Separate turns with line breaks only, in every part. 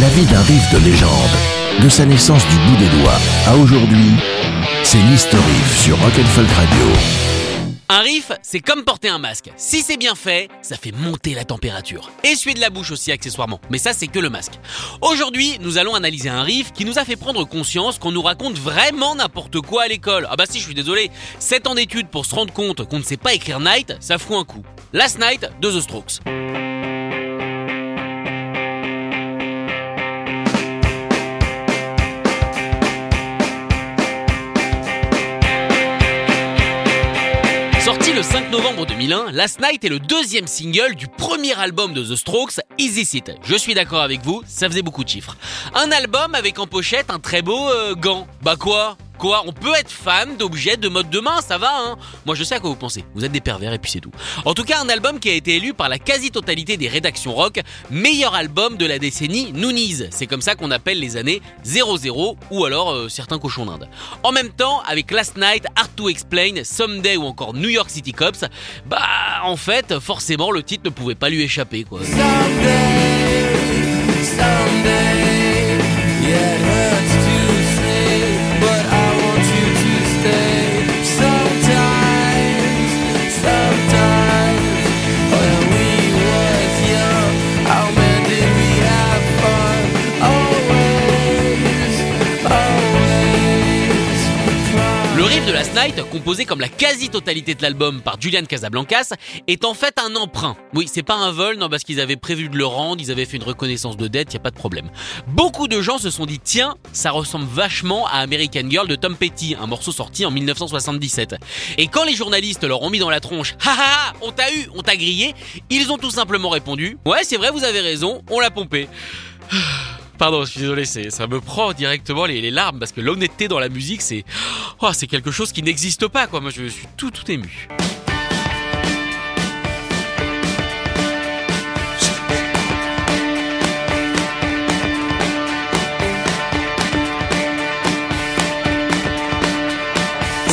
La vie d'un riff de légende, de sa naissance du bout des doigts à aujourd'hui, c'est l'History sur Rock'n'Folk Radio.
Un riff, c'est comme porter un masque. Si c'est bien fait, ça fait monter la température. Essuyer de la bouche aussi accessoirement, mais ça c'est que le masque. Aujourd'hui, nous allons analyser un riff qui nous a fait prendre conscience qu'on nous raconte vraiment n'importe quoi à l'école. Ah bah si, je suis désolé. 7 ans d'études pour se rendre compte qu'on ne sait pas écrire Night, ça fout un coup. Last Night de The Strokes. Sorti le 5 novembre 2001, Last Night est le deuxième single du premier album de The Strokes, Easy Sit. Je suis d'accord avec vous, ça faisait beaucoup de chiffres. Un album avec en pochette un très beau euh, gant. Bah quoi? On peut être fan d'objets de mode de main, ça va hein Moi je sais à quoi vous pensez, vous êtes des pervers et puis c'est tout. En tout cas un album qui a été élu par la quasi-totalité des rédactions rock meilleur album de la décennie Noonies. C'est comme ça qu'on appelle les années 00 ou alors euh, certains cochons d'Inde. En même temps, avec Last Night, Hard to Explain, Someday ou encore New York City Cops, bah en fait forcément le titre ne pouvait pas lui échapper quoi. De Last Night, composé comme la quasi-totalité de l'album par Julian Casablancas, est en fait un emprunt. Oui, c'est pas un vol, non, parce qu'ils avaient prévu de le rendre, ils avaient fait une reconnaissance de dette, y a pas de problème. Beaucoup de gens se sont dit, tiens, ça ressemble vachement à American Girl de Tom Petty, un morceau sorti en 1977. Et quand les journalistes leur ont mis dans la tronche, ha ha ha, on t'a eu, on t'a grillé, ils ont tout simplement répondu, ouais, c'est vrai, vous avez raison, on l'a pompé. Pardon, je suis désolé, ça me prend directement les, larmes parce que l'honnêteté dans la musique, c'est, oh, quelque chose qui n'existe pas, quoi. Moi, je suis tout, tout ému.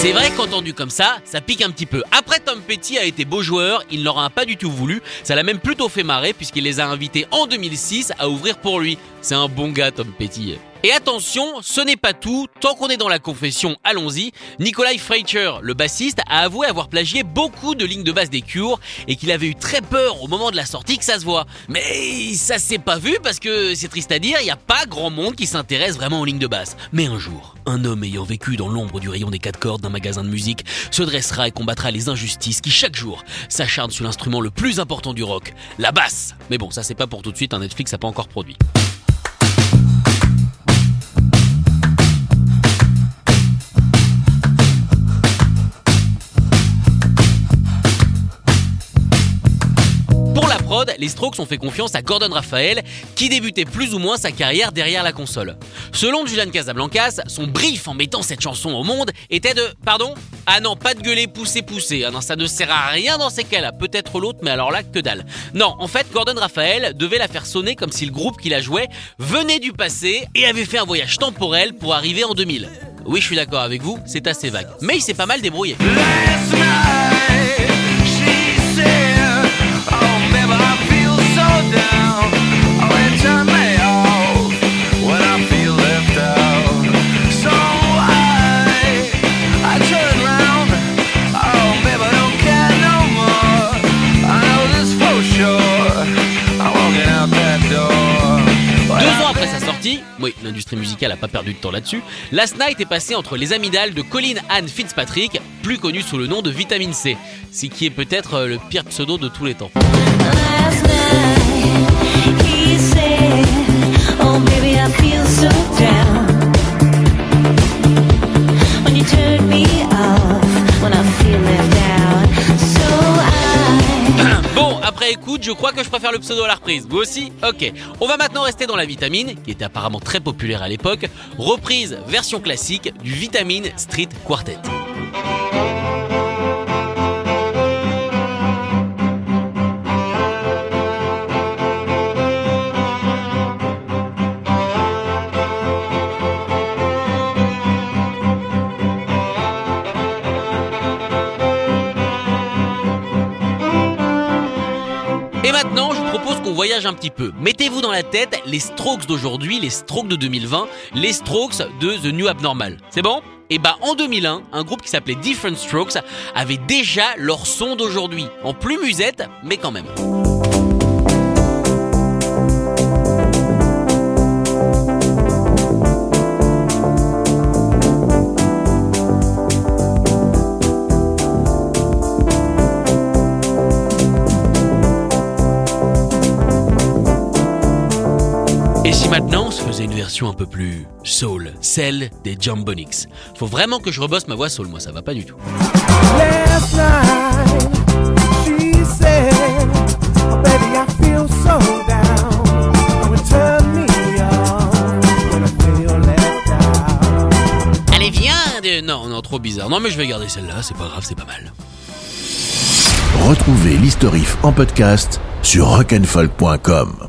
C'est vrai qu'entendu comme ça, ça pique un petit peu. Après, Tom Petty a été beau joueur, il n'aura pas du tout voulu. Ça l'a même plutôt fait marrer puisqu'il les a invités en 2006 à ouvrir pour lui. C'est un bon gars, Tom Petty. Et attention, ce n'est pas tout. Tant qu'on est dans la confession, allons-y. Nikolai Freitcher, le bassiste, a avoué avoir plagié beaucoup de lignes de basse des Cure et qu'il avait eu très peur au moment de la sortie que ça se voit. Mais ça s'est pas vu parce que c'est triste à dire, il n'y a pas grand monde qui s'intéresse vraiment aux lignes de basse. Mais un jour, un homme ayant vécu dans l'ombre du rayon des quatre cordes d'un magasin de musique se dressera et combattra les injustices qui chaque jour s'acharnent sur l'instrument le plus important du rock, la basse. Mais bon, ça c'est pas pour tout de suite, un Netflix n'a pas encore produit. Les Strokes ont fait confiance à Gordon Raphael, qui débutait plus ou moins sa carrière derrière la console. Selon Julian Casablancas, son brief en mettant cette chanson au monde était de Pardon? Ah non, pas de gueuler, pousser, pousser. Ah non, ça ne sert à rien dans ces cas-là. Peut-être l'autre, mais alors là, que dalle. Non, en fait, Gordon Raphael devait la faire sonner comme si le groupe qui la jouait venait du passé et avait fait un voyage temporel pour arriver en 2000. Oui, je suis d'accord avec vous, c'est assez vague. Mais il s'est pas mal débrouillé. Oui, l'industrie musicale a pas perdu de temps là-dessus, Last Night est passé entre les amygdales de Colin Ann Fitzpatrick, plus connu sous le nom de Vitamine C, ce qui est peut-être euh, le pire pseudo de tous les temps. Après écoute, je crois que je préfère le pseudo à la reprise. Vous aussi Ok. On va maintenant rester dans la vitamine, qui était apparemment très populaire à l'époque. Reprise version classique du Vitamine Street Quartet. Et maintenant, je vous propose qu'on voyage un petit peu. Mettez-vous dans la tête les Strokes d'aujourd'hui, les Strokes de 2020, les Strokes de The New Abnormal. C'est bon? Et bah en 2001, un groupe qui s'appelait Different Strokes avait déjà leur son d'aujourd'hui. En plus musette, mais quand même. Maintenant on se faisait une version un peu plus soul, celle des Jambonix Faut vraiment que je rebosse ma voix soul, moi ça va pas du tout.
Last night, she said, oh, Baby, I feel so down.
Allez viens de... Non, non, trop bizarre. Non mais je vais garder celle-là, c'est pas grave, c'est pas mal.
Retrouvez l'historif en podcast sur rock'n'folk.com.